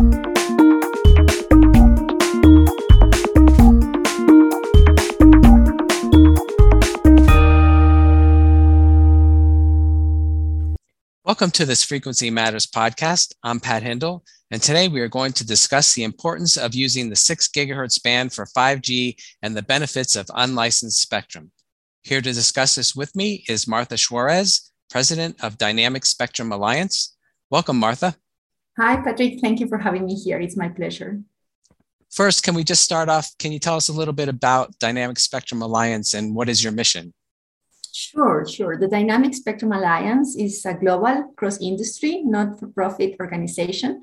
Welcome to this Frequency Matters podcast. I'm Pat Hindle, and today we are going to discuss the importance of using the 6 gigahertz band for 5G and the benefits of unlicensed spectrum. Here to discuss this with me is Martha Suarez, President of Dynamic Spectrum Alliance. Welcome, Martha. Hi, Patrick. Thank you for having me here. It's my pleasure. First, can we just start off? Can you tell us a little bit about Dynamic Spectrum Alliance and what is your mission? Sure, sure. The Dynamic Spectrum Alliance is a global cross industry, not for profit organization.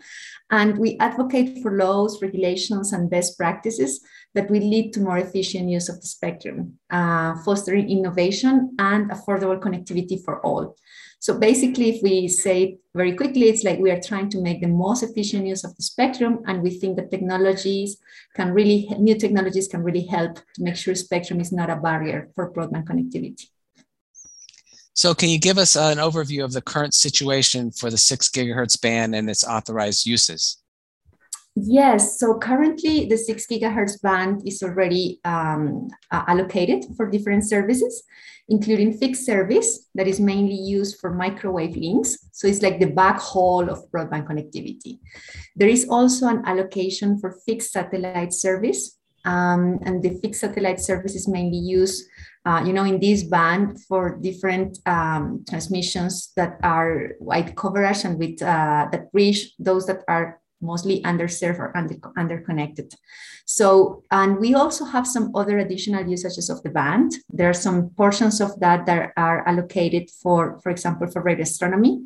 And we advocate for laws, regulations, and best practices that will lead to more efficient use of the spectrum, uh, fostering innovation and affordable connectivity for all. So basically, if we say very quickly, it's like we are trying to make the most efficient use of the spectrum, and we think that technologies can really, new technologies can really help to make sure spectrum is not a barrier for broadband connectivity. So can you give us an overview of the current situation for the six gigahertz band and its authorized uses? Yes, so currently the six gigahertz band is already um, allocated for different services, including fixed service that is mainly used for microwave links. So it's like the backhaul of broadband connectivity. There is also an allocation for fixed satellite service. Um, and the fixed satellite service is mainly used uh, you know, in this band for different um, transmissions that are wide coverage and with uh, that reach those that are mostly underserved or under, underconnected. So, and we also have some other additional usages of the band. There are some portions of that that are allocated for, for example, for radio astronomy.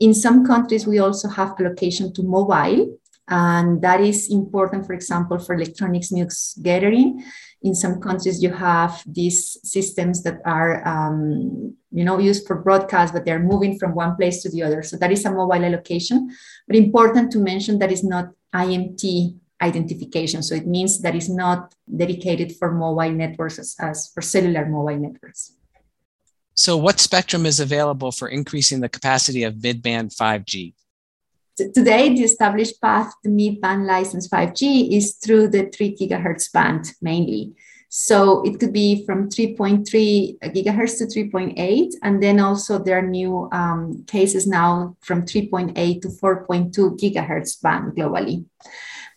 In some countries, we also have allocation to mobile, and that is important, for example, for electronics news gathering in some countries you have these systems that are um, you know used for broadcast but they're moving from one place to the other. So that is a mobile allocation. But important to mention that is not imt identification. So it means that is not dedicated for mobile networks as, as for cellular mobile networks. So what spectrum is available for increasing the capacity of mid-band 5g today, the established path to mid-band license 5G is through the 3 gigahertz band mainly. So it could be from 3.3 gigahertz to 3.8. And then also there are new um, cases now from 3.8 to 4.2 gigahertz band globally.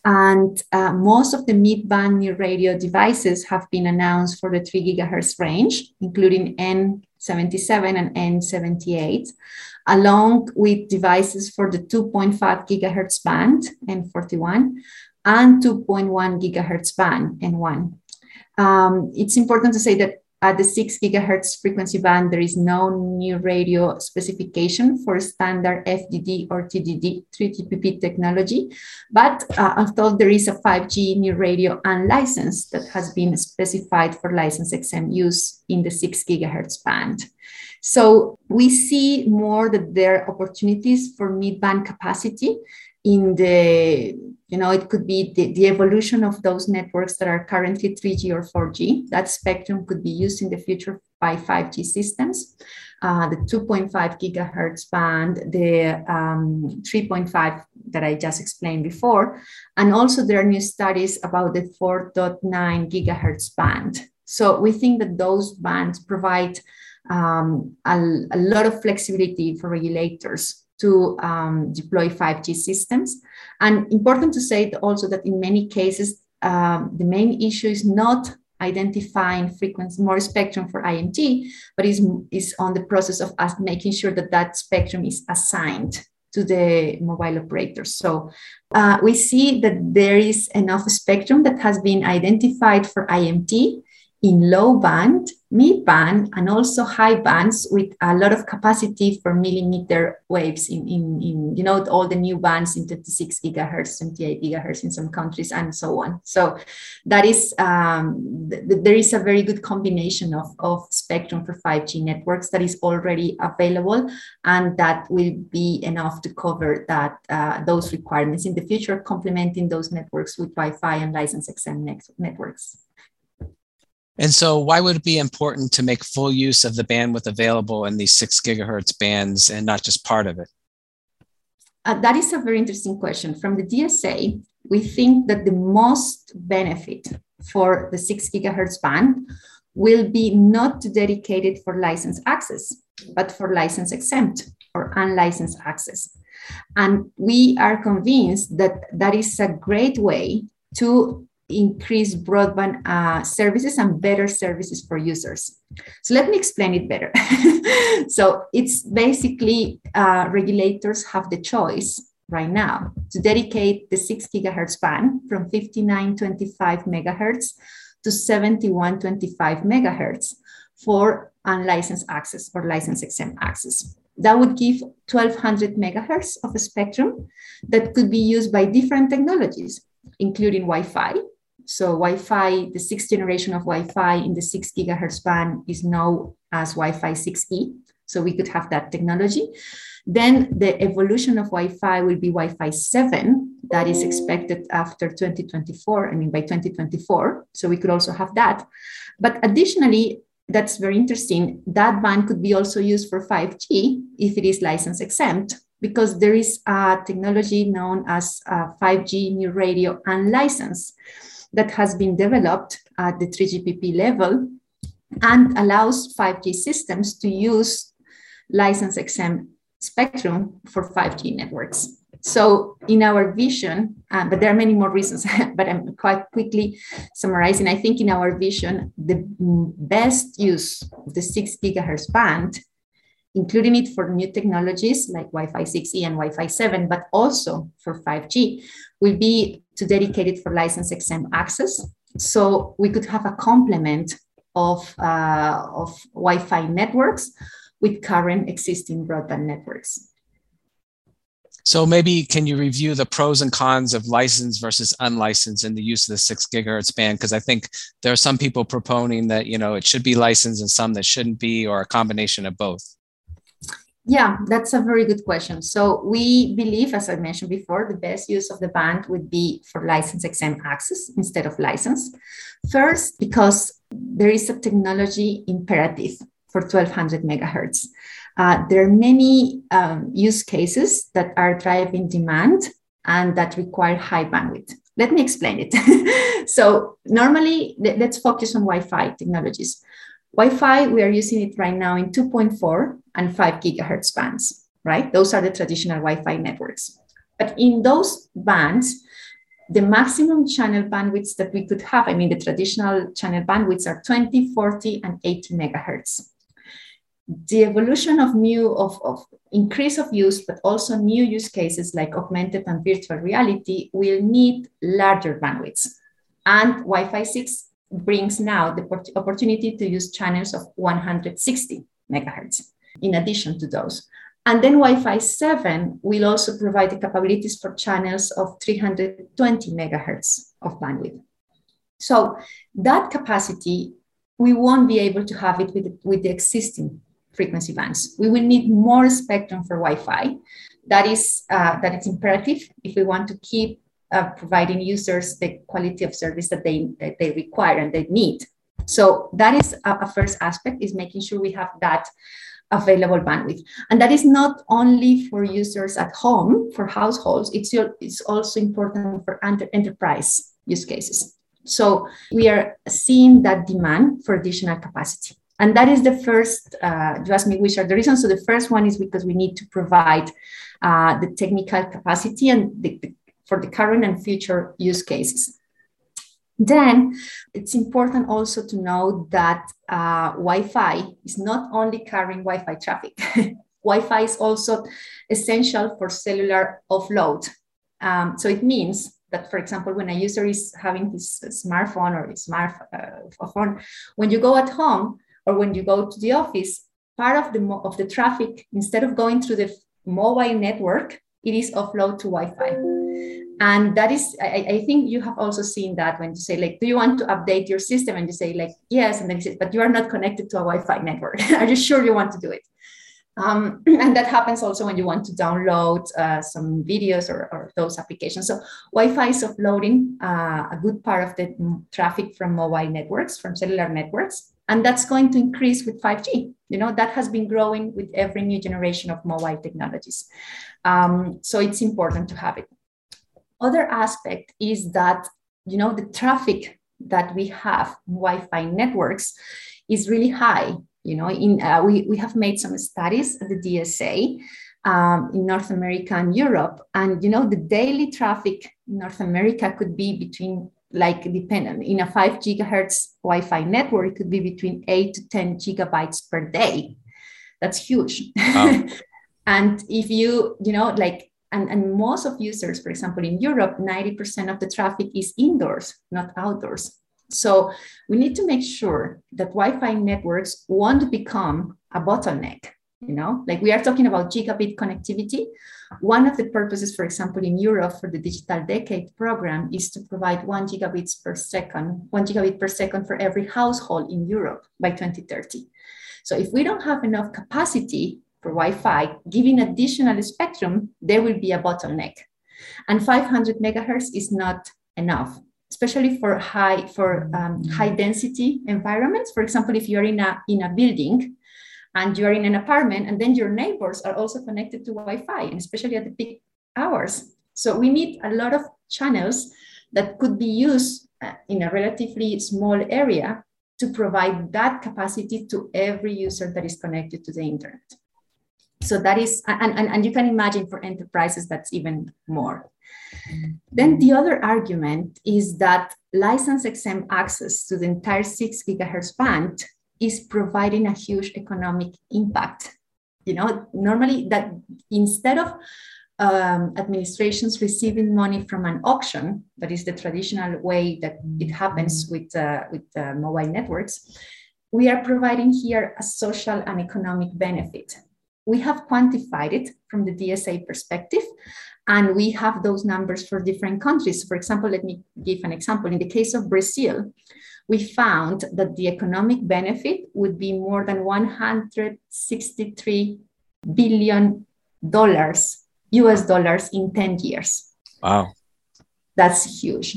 And uh, most of the mid-band new radio devices have been announced for the 3 gigahertz range, including N77 and N78 along with devices for the 2.5 gigahertz band N41 and 2.1 gigahertz band N1. Um, it's important to say that at the 6 gigahertz frequency band, there is no new radio specification for standard FDD or TDD 3GPP technology. But uh, although there is a 5G new radio unlicensed that has been specified for license exempt use in the 6 gigahertz band. So we see more that there are opportunities for mid-band capacity in the, you know, it could be the, the evolution of those networks that are currently 3G or 4G. That spectrum could be used in the future by 5G systems. Uh, the 2.5 gigahertz band, the um, 3.5 that I just explained before. And also there are new studies about the 4.9 gigahertz band. So we think that those bands provide um, a, a, lot of flexibility for regulators to um, deploy 5G systems. And important to say also that in many cases, um, the main issue is not identifying frequency, more spectrum for IMT, but is, is on the process of us making sure that that spectrum is assigned to the mobile operators. So uh, we see that there is enough spectrum that has been identified for IMT in low band, mid band, and also high bands with a lot of capacity for millimeter waves in, in, in you know, all the new bands in 26 gigahertz, 28 gigahertz in some countries, and so on. So that is, um, th- there is a very good combination of, of spectrum for 5G networks that is already available, and that will be enough to cover that uh, those requirements in the future, complementing those networks with Wi-Fi and license net- networks. And so, why would it be important to make full use of the bandwidth available in these six gigahertz bands and not just part of it? uh, that is a very interesting question. From the DSA, we think that the most benefit for the six gigahertz band will be not to dedicated for license access, but for license exempt or unlicensed access. And we are convinced that that is a great way to increase broadband uh, services and better services for users. So let me explain it better. so it's basically uh, regulators have the choice right now to dedicate the 6 gigahertz band from 5925 megahertz to 7125 megahertz for unlicensed access or license exempt access. That would give 1200 megahertz of a spectrum that could be used by different technologies, including Wi Fi. So, Wi Fi, the sixth generation of Wi Fi in the six gigahertz band is known as Wi Fi 6E. So, we could have that technology. Then the evolution of Wi-Fi will be Wi-Fi 7 that is expected after 2024, I mean by 2024. So we could also have that. But additionally, that's very interesting. That band could be also used for 5G if it is license exempt, because there is a technology known as uh, 5G new radio unlicensed that has been developed at the 3GPP level and allows 5G systems to use license exempt spectrum for 5G networks. So, in our vision, uh, but there are many more reasons, but I'm quite quickly summarizing. I think in our vision, the best use of the 6 gigahertz band, including it for new technologies like Wi Fi 6E and Wi Fi 7, but also for 5G, will be to dedicate it for license exempt access. So, we could have a complement of, uh, of Wi Fi networks with current existing broadband networks. So maybe can you review the pros and cons of licensed versus unlicensed in the use of the six gigahertz band? Because I think there are some people proponing that you know it should be licensed and some that shouldn't be, or a combination of both. Yeah, that's a very good question. So we believe, as I mentioned before, the best use of the band would be for license exempt access instead of license. First, because there is a technology imperative for 1200 megahertz. Uh, there are many um, use cases that are driving demand and that require high bandwidth. Let me explain it. so normally, let's focus on Wi-Fi technologies. Wi-Fi, we are using it right now in 2.4 and 5 gigahertz bands, right? Those are the traditional Wi-Fi networks. But in those bands, the maximum channel bandwidths that we could have, I mean, the traditional channel bandwidths are 20, 40, and 80 megahertz the evolution of new of, of increase of use but also new use cases like augmented and virtual reality will need larger bandwidths and wi-fi 6 brings now the opportunity to use channels of 160 megahertz in addition to those and then wi-fi 7 will also provide the capabilities for channels of 320 megahertz of bandwidth so that capacity we won't be able to have it with, with the existing frequency bands. We will need more spectrum for Wi-Fi. That is uh, that it's imperative if we want to keep uh, providing users the quality of service that they that they require and they need. So that is a, a first aspect is making sure we have that available bandwidth. And that is not only for users at home, for households, it's, it's also important for enterprise use cases. So we are seeing that demand for additional capacity. And that is the first, uh, you asked me which are the reasons. So the first one is because we need to provide uh, the technical capacity and the, the, for the current and future use cases. Then it's important also to know that uh, Wi-Fi is not only carrying Wi-Fi traffic. Wi-Fi is also essential for cellular offload. Um, so it means that, for example, when a user is having his smartphone or his smartphone, uh, when you go at home, or when you go to the office, part of the of the traffic instead of going through the mobile network, it is offload to Wi-Fi. And that is, I, I, think you have also seen that when you say, like, do you want to update your system? And you say, like, yes. And then you say, but you are not connected to a Wi-Fi network. are you sure you want to do it? Um, and that happens also when you want to download uh, some videos or, or, those applications. So Wi-Fi is offloading uh, a good part of the traffic from mobile networks, from cellular networks And that's going to increase with 5G. You know, that has been growing with every new generation of mobile technologies. Um, so it's important to have it. Other aspect is that, you know, the traffic that we have Wi-Fi networks is really high. You know, in uh, we, we have made some studies at the DSA um, in North America and Europe, and you know the daily traffic in North America could be between like dependent in a five gigahertz Wi-Fi network, it could be between eight to ten gigabytes per day. That's huge. Wow. and if you you know like and, and most of users, for example, in Europe, 90% of the traffic is indoors, not outdoors. So we need to make sure that Wi-Fi networks won't become a bottleneck. You know, like we are talking about gigabit connectivity. One of the purposes, for example, in Europe for the Digital Decade program is to provide one gigabits per second, one gigabit per second for every household in Europe by 2030. So if we don't have enough capacity for Wi-Fi, giving additional spectrum, there will be a bottleneck. And 500 megahertz is not enough especially for high for um, high density environments. For example, if you're in a in a building and you're in an apartment, and then your neighbors are also connected to Wi-Fi, and especially at the peak hours. So we need a lot of channels that could be used uh, in a relatively small area to provide that capacity to every user that is connected to the internet. So that is, and, and, and you can imagine for enterprises, that's even more. Then the other argument is that license exempt access to the entire six gigahertz band is providing a huge economic impact. You know, normally that instead of um, administrations receiving money from an auction, that is the traditional way that it happens with, uh, with uh, mobile networks, we are providing here a social and economic benefit. We have quantified it from the DSA perspective, and we have those numbers for different countries. For example, let me give an example. In the case of Brazil, we found that the economic benefit would be more than 163 billion dollars, US dollars in 10 years. Wow. That's huge.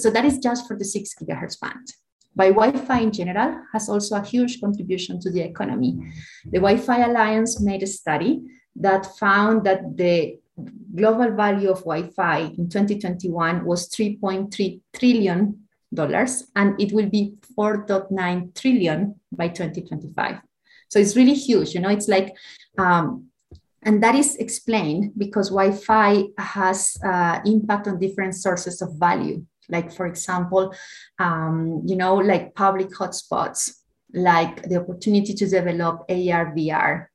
So that is just for the six gigahertz band. By Wi-Fi in general has also a huge contribution to the economy. The Wi-Fi Alliance made a study that found that the global value of Wi-Fi in 2021 was 3.3 trillion dollars, and it will be 4.9 trillion by 2025. So it's really huge. You know, it's like, um, and that is explained because Wi-Fi has uh, impact on different sources of value. Like, for example, um, you know, like public hotspots, like the opportunity to develop AR, VR,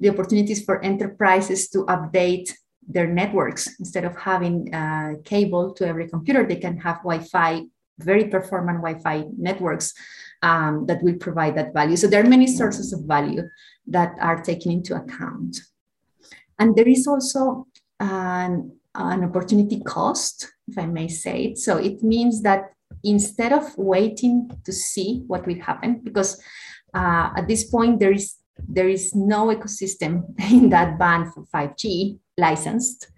the opportunities for enterprises to update their networks instead of having uh, cable to every computer they can have wi-fi very performant wi-fi networks um, that will provide that value. So there are many sources of value that are taken into account. And there is also an, an opportunity cost if i may say it so it means that instead of waiting to see what will happen because uh, at this point there is there is no ecosystem in that band for 5G licensed.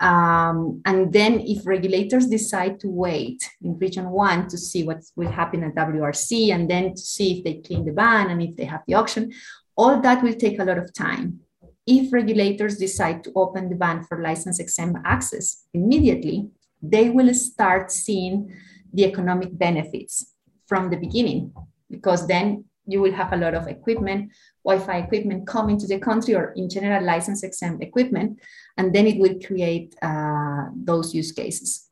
Um, and then if regulators decide to wait in region one to see what will happen at WRC and then to see if they clean the ban and if they have the auction, all that will take a lot of time. If regulators decide to open the ban for license exempt access immediately, they will start seeing the economic benefits from the beginning because then you will have a lot of equipment Wi-Fi equipment coming to the country or in general license exempt equipment, and then it will create uh, those use cases.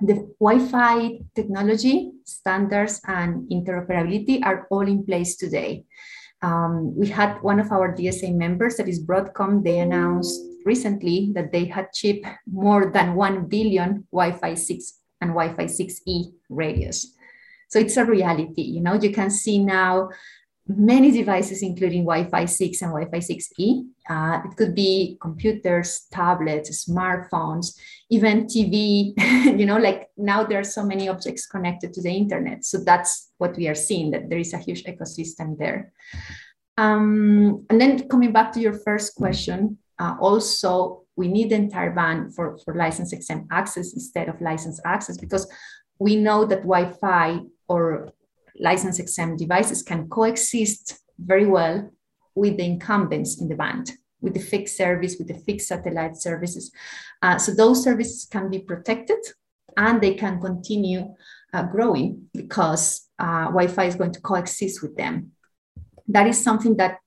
The Wi-Fi technology, standards, and interoperability are all in place today. Um, we had one of our DSA members, that is Broadcom, they announced recently that they had shipped more than 1 billion Wi-Fi 6 and Wi-Fi 6E radios. So it's a reality, you know, you can see now many devices, including Wi-Fi 6 and Wi-Fi 6E. Uh, it could be computers, tablets, smartphones, even TV. you know, like now there are so many objects connected to the internet. So that's what we are seeing, that there is a huge ecosystem there. Um, and then coming back to your first question, uh, also we need the entire ban for, for license exempt access instead of license access because we know that Wi-Fi or license exempt devices can coexist very well with the incumbents in the band, with the fixed service, with the fixed satellite services. Uh, so those services can be protected and they can continue uh, growing because uh, Wi-Fi is going to coexist with them. That is something that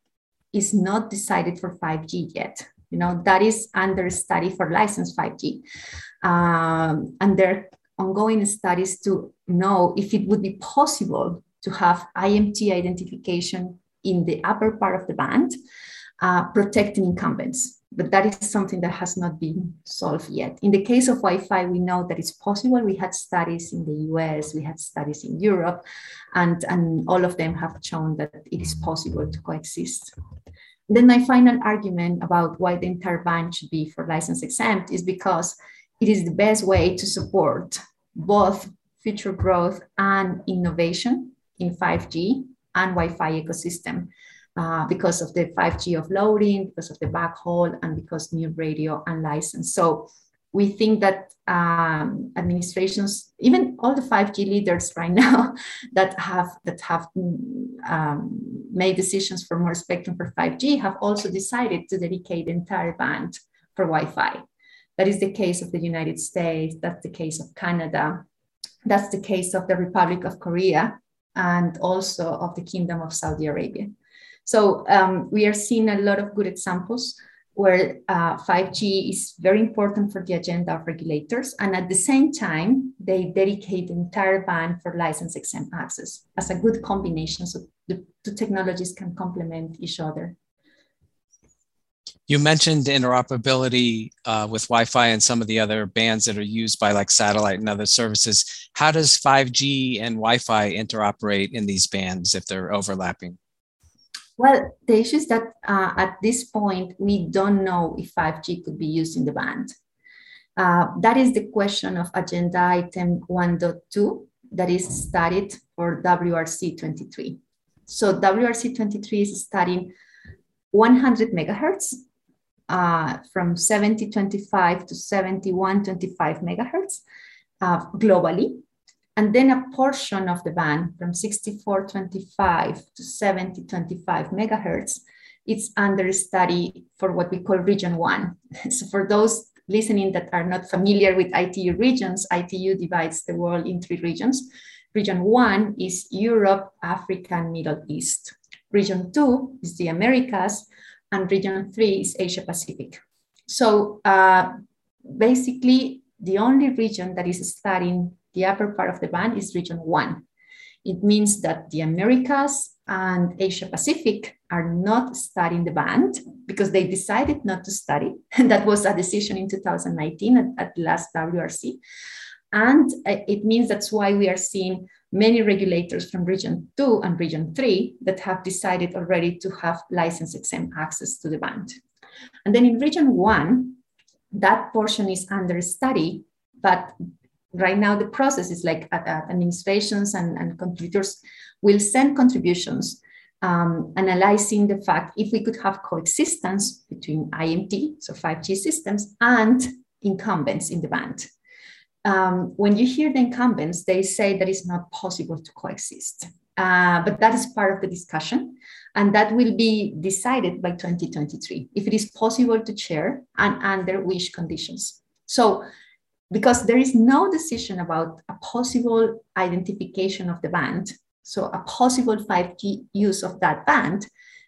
is not decided for 5G yet. You know, that is under study for license 5G. Um, and there ongoing studies to know if it would be possible to have IMT identification in the upper part of the band, uh, protecting incumbents. But that is something that has not been solved yet. In the case of Wi Fi, we know that it's possible. We had studies in the US, we had studies in Europe, and, and all of them have shown that it is possible to coexist. Then, my final argument about why the entire band should be for license exempt is because it is the best way to support both future growth and innovation in 5G and Wi-Fi ecosystem uh, because of the 5G offloading, because of the backhaul, and because new radio and license. So we think that um, administrations, even all the 5G leaders right now that have that have um, made decisions for more spectrum for 5G, have also decided to dedicate the entire band for Wi-Fi. That is the case of the United States. That's the case of Canada. That's the case of the Republic of Korea and also of the Kingdom of Saudi Arabia. So um, we are seeing a lot of good examples where uh, 5G is very important for the agenda of regulators. And at the same time, they dedicate the entire band for license exempt access as a good combination so the two technologies can complement each other. You mentioned interoperability uh, with Wi-Fi and some of the other bands that are used by like satellite and other services. How does 5G and Wi-Fi interoperate in these bands if they're overlapping? Well, the issue is that uh, at this point, we don't know if 5G could be used in the band. Uh, that is the question of agenda item 1.2 that is studied for WRC 23. So WRC 23 is studying 100 megahertz uh, from 7025 to 7125 megahertz uh, globally. And then a portion of the band from 6425 to 7025 megahertz, it's under study for what we call region one. so for those listening that are not familiar with ITU regions, ITU divides the world in three regions. Region one is Europe, Africa, and Middle East. Region two is the Americas, and region three is Asia Pacific. So uh, basically, the only region that is studying the upper part of the band is region one. It means that the Americas and Asia Pacific are not studying the band because they decided not to study. And that was a decision in 2019 at, at last WRC. And uh, it means that's why we are seeing many regulators from region two and region three that have decided already to have license exempt access to the band. And then in region one, that portion is under study, but right now the process is like uh, uh administrations and, and contributors will send contributions um, analyzing the fact if we could have coexistence between IMT, so 5G systems, and incumbents in the band um, when you hear the incumbents, they say that it's not possible to coexist. Uh, but that is part of the discussion. And that will be decided by 2023 if it is possible to share and under which conditions. So, because there is no decision about a possible identification of the band, so a possible 5G use of that band,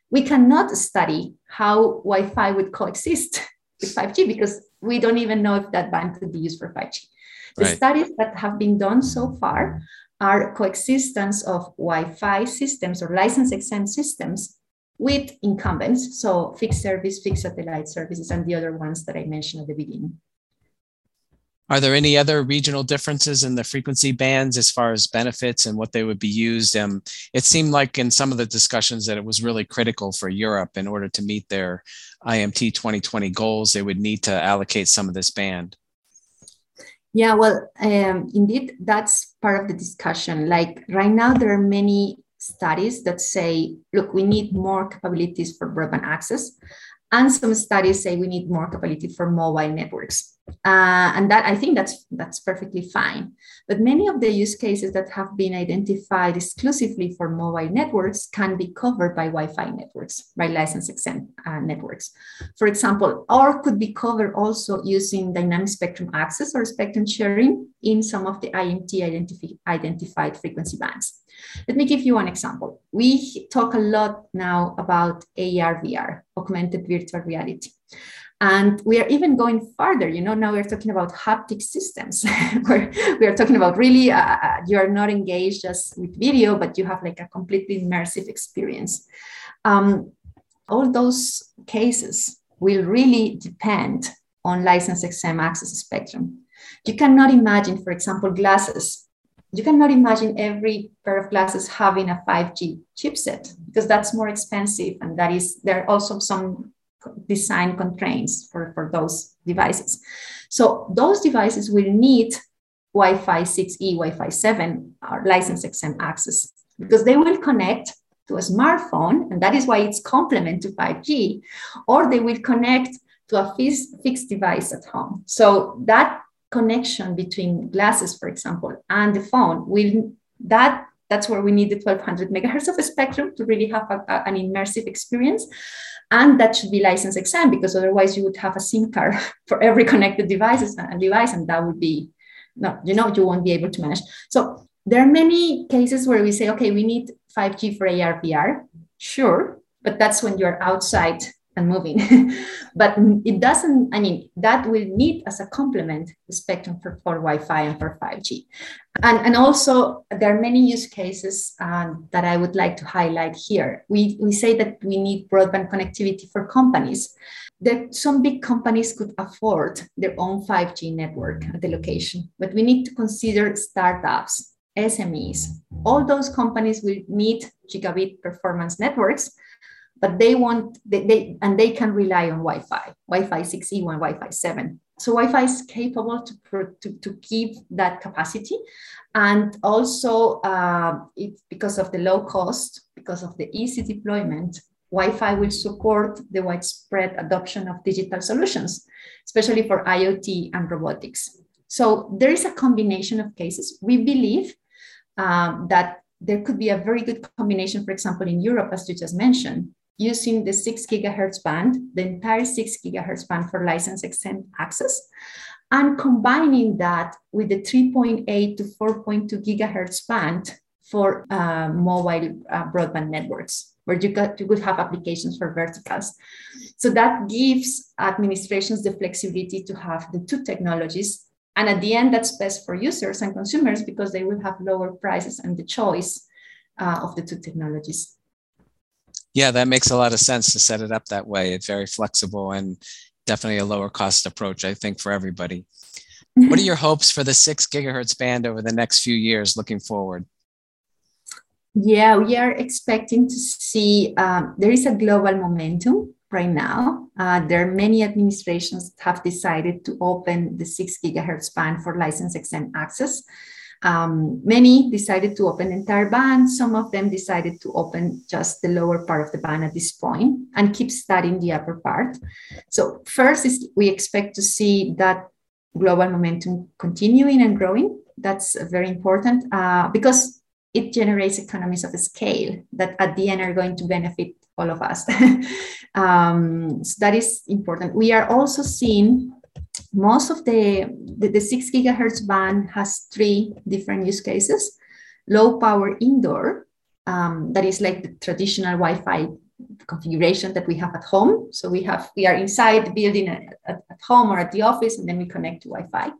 we cannot study how Wi Fi would coexist with 5G because we don't even know if that band could be used for 5G. The right. studies that have been done so far are coexistence of Wi-Fi systems or license exempt systems with incumbents, so fixed service, fixed satellite services, and the other ones that I mentioned at the beginning. Are there any other regional differences in the frequency bands as far as benefits and what they would be used? Um, it seemed like in some of the discussions that it was really critical for Europe in order to meet their IMT 2020 goals, they would need to allocate some of this band. Yeah, well, um, indeed, that's part of the discussion. Like right now, there are many studies that say, look, we need more capabilities for broadband access. And some studies say we need more capability for mobile networks. Uh, and that I think that's that's perfectly fine. But many of the use cases that have been identified exclusively for mobile networks can be covered by Wi-Fi networks, by license exempt uh, networks, for example, or could be covered also using dynamic spectrum access or spectrum sharing in some of the IMT identifi identified frequency bands. Let me give you one example. We talk a lot now about AR, VR, augmented virtual reality. And we are even going farther. You know, now we're talking about haptic systems, where we are talking about really uh, uh, you are not engaged just with video, but you have like a completely immersive experience. Um, all those cases will really depend on license exempt access spectrum. You cannot imagine, for example, glasses. You cannot imagine every pair of glasses having a 5G chipset because that's more expensive, and that is there are also some design constraints for, for those devices. So those devices will need Wi-Fi 6E, Wi-Fi 7, uh, or license exempt access because they will connect to a smartphone, and that is why it's complement to 5G, or they will connect to a fixed device at home. So that connection between glasses, for example, and the phone will that that's where we need the 1200 megahertz of spectrum to really have a, a, an immersive experience and that should be license exempt because otherwise you would have a sim card for every connected devices and device and that would be no you know you won't be able to manage. So there are many cases where we say okay we need 5g for ar vr sure but that's when you're outside and moving. but it doesn't, I mean, that will need as a complement the spectrum for, for Wi-Fi and for 5G. And, and also there are many use cases um, that I would like to highlight here. We, we say that we need broadband connectivity for companies. That some big companies could afford their own 5G network at the location, but we need to consider startups, SMEs. All those companies will need gigabit performance networks but they want they, they and they can rely on wi-fi wi-fi 6e and wi-fi 7 so wi-fi is capable to, to, to give that capacity. And also uh, because of the low cost because of the easy deployment wi-fi will support the widespread adoption of digital solutions especially for iot and robotics. So there is a combination of cases. We believe um, that there could be a very good combination, for example, in Europe, as you just mentioned, using the six gigahertz band, the entire six gigahertz band for license exempt access, and combining that with the 3.8 to 4.2 gigahertz band for uh, mobile uh, broadband networks, where you, got, you could have applications for verticals. So that gives administrations the flexibility to have the two technologies. And at the end, that's best for users and consumers because they will have lower prices and the choice uh, of the two technologies. Yeah, that makes a lot of sense to set it up that way. It's very flexible and definitely a lower cost approach, I think, for everybody. what are your hopes for the six gigahertz band over the next few years looking forward? Yeah, we are expecting to see um, there is a global momentum right now. Uh, there are many administrations that have decided to open the six gigahertz band for license exempt access. Um, many decided to open entire band. Some of them decided to open just the lower part of the band at this point and keep studying the upper part. So first is we expect to see that global momentum continuing and growing. That's very important uh, because it generates economies of scale that at the end are going to benefit all of us. um, so that is important. We are also seeing most of the, the, the six gigahertz band has three different use cases. Low power indoor, um, that is like the traditional Wi-Fi configuration that we have at home. So we have we are inside the building at, at, at home or at the office, and then we connect to Wi-Fi.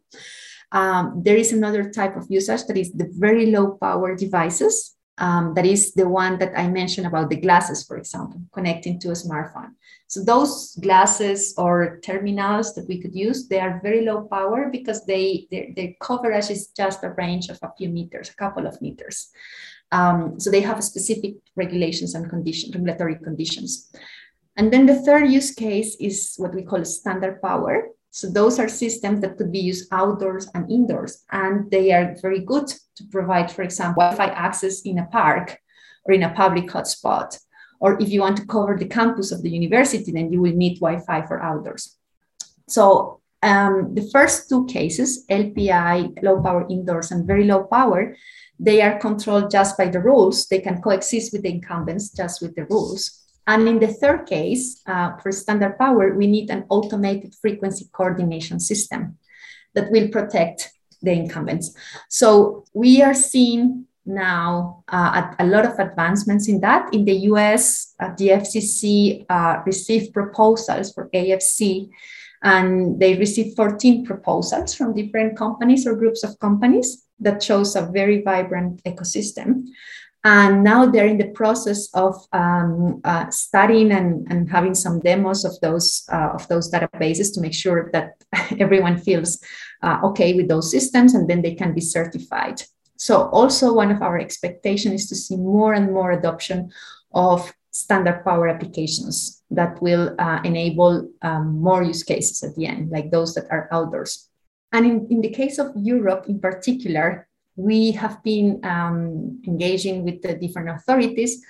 Um, there is another type of usage that is the very low power devices. Um, that is the one that I mentioned about the glasses, for example, connecting to a smartphone. So those glasses or terminals that we could use, they are very low power because they their, coverage is just a range of a few meters, a couple of meters. Um, so they have specific regulations and condition, regulatory conditions. And then the third use case is what we call standard power. So those are systems that could be used outdoors and indoors, and they are very good to provide, for example, Wi-Fi access in a park or in a public hotspot or if you want to cover the campus of the university, then you will need Wi-Fi for outdoors. So Um, the first two cases, LPI, low power indoors, and very low power, they are controlled just by the rules. They can coexist with the incumbents just with the rules. And in the third case, uh, for standard power, we need an automated frequency coordination system that will protect the incumbents. So we are seeing now uh, a, lot of advancements in that. In the US, uh, the FCC uh, received proposals for AFC, and they received 14 proposals from different companies or groups of companies that shows a very vibrant ecosystem. And now they're in the process of um, uh, studying and, and having some demos of those uh, of those databases to make sure that everyone feels uh, okay with those systems, and then they can be certified. So also one of our expectations is to see more and more adoption of standard power applications that will uh, enable um, more use cases at the end, like those that are outdoors. And in, in the case of Europe in particular, we have been um, engaging with the different authorities.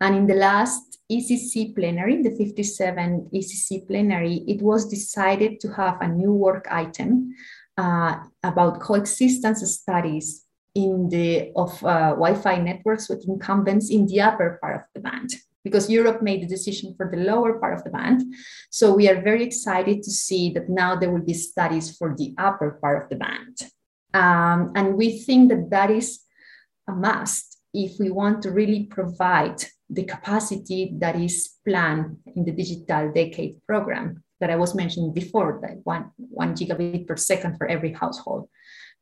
And in the last ECC plenary, the 57 ECC plenary, it was decided to have a new work item uh, about coexistence studies in the of uh, Wi-Fi networks with incumbents in the upper part of the band because Europe made the decision for the lower part of the band. So we are very excited to see that now there will be studies for the upper part of the band. Um, and we think that that is a must if we want to really provide the capacity that is planned in the digital decade program that I was mentioning before, that one, one gigabit per second for every household.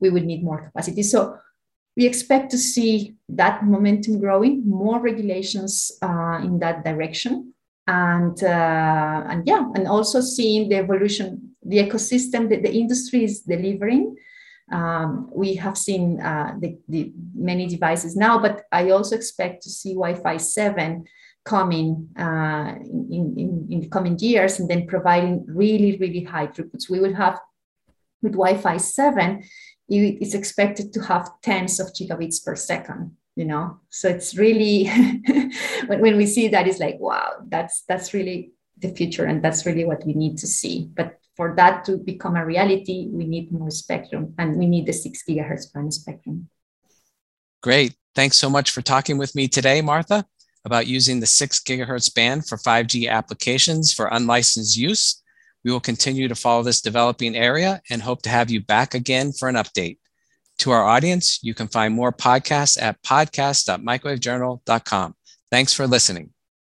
We would need more capacity. So we expect to see that momentum growing, more regulations uh, in that direction. And, uh, and yeah, and also seeing the evolution, the ecosystem that the industry is delivering um, we have seen uh, the, the, many devices now, but I also expect to see Wi-Fi 7 coming uh, in, in, in the coming years and then providing really, really high throughputs. We will have with Wi-Fi 7, it's expected to have tens of gigabits per second you know so it's really when, when we see that it's like wow that's that's really the future and that's really what we need to see but for that to become a reality, we need more spectrum and we need the six gigahertz band spectrum. Great. Thanks so much for talking with me today, Martha, about using the six gigahertz band for 5G applications for unlicensed use. We will continue to follow this developing area and hope to have you back again for an update. To our audience, you can find more podcasts at podcast.microwavejournal.com. Thanks for listening.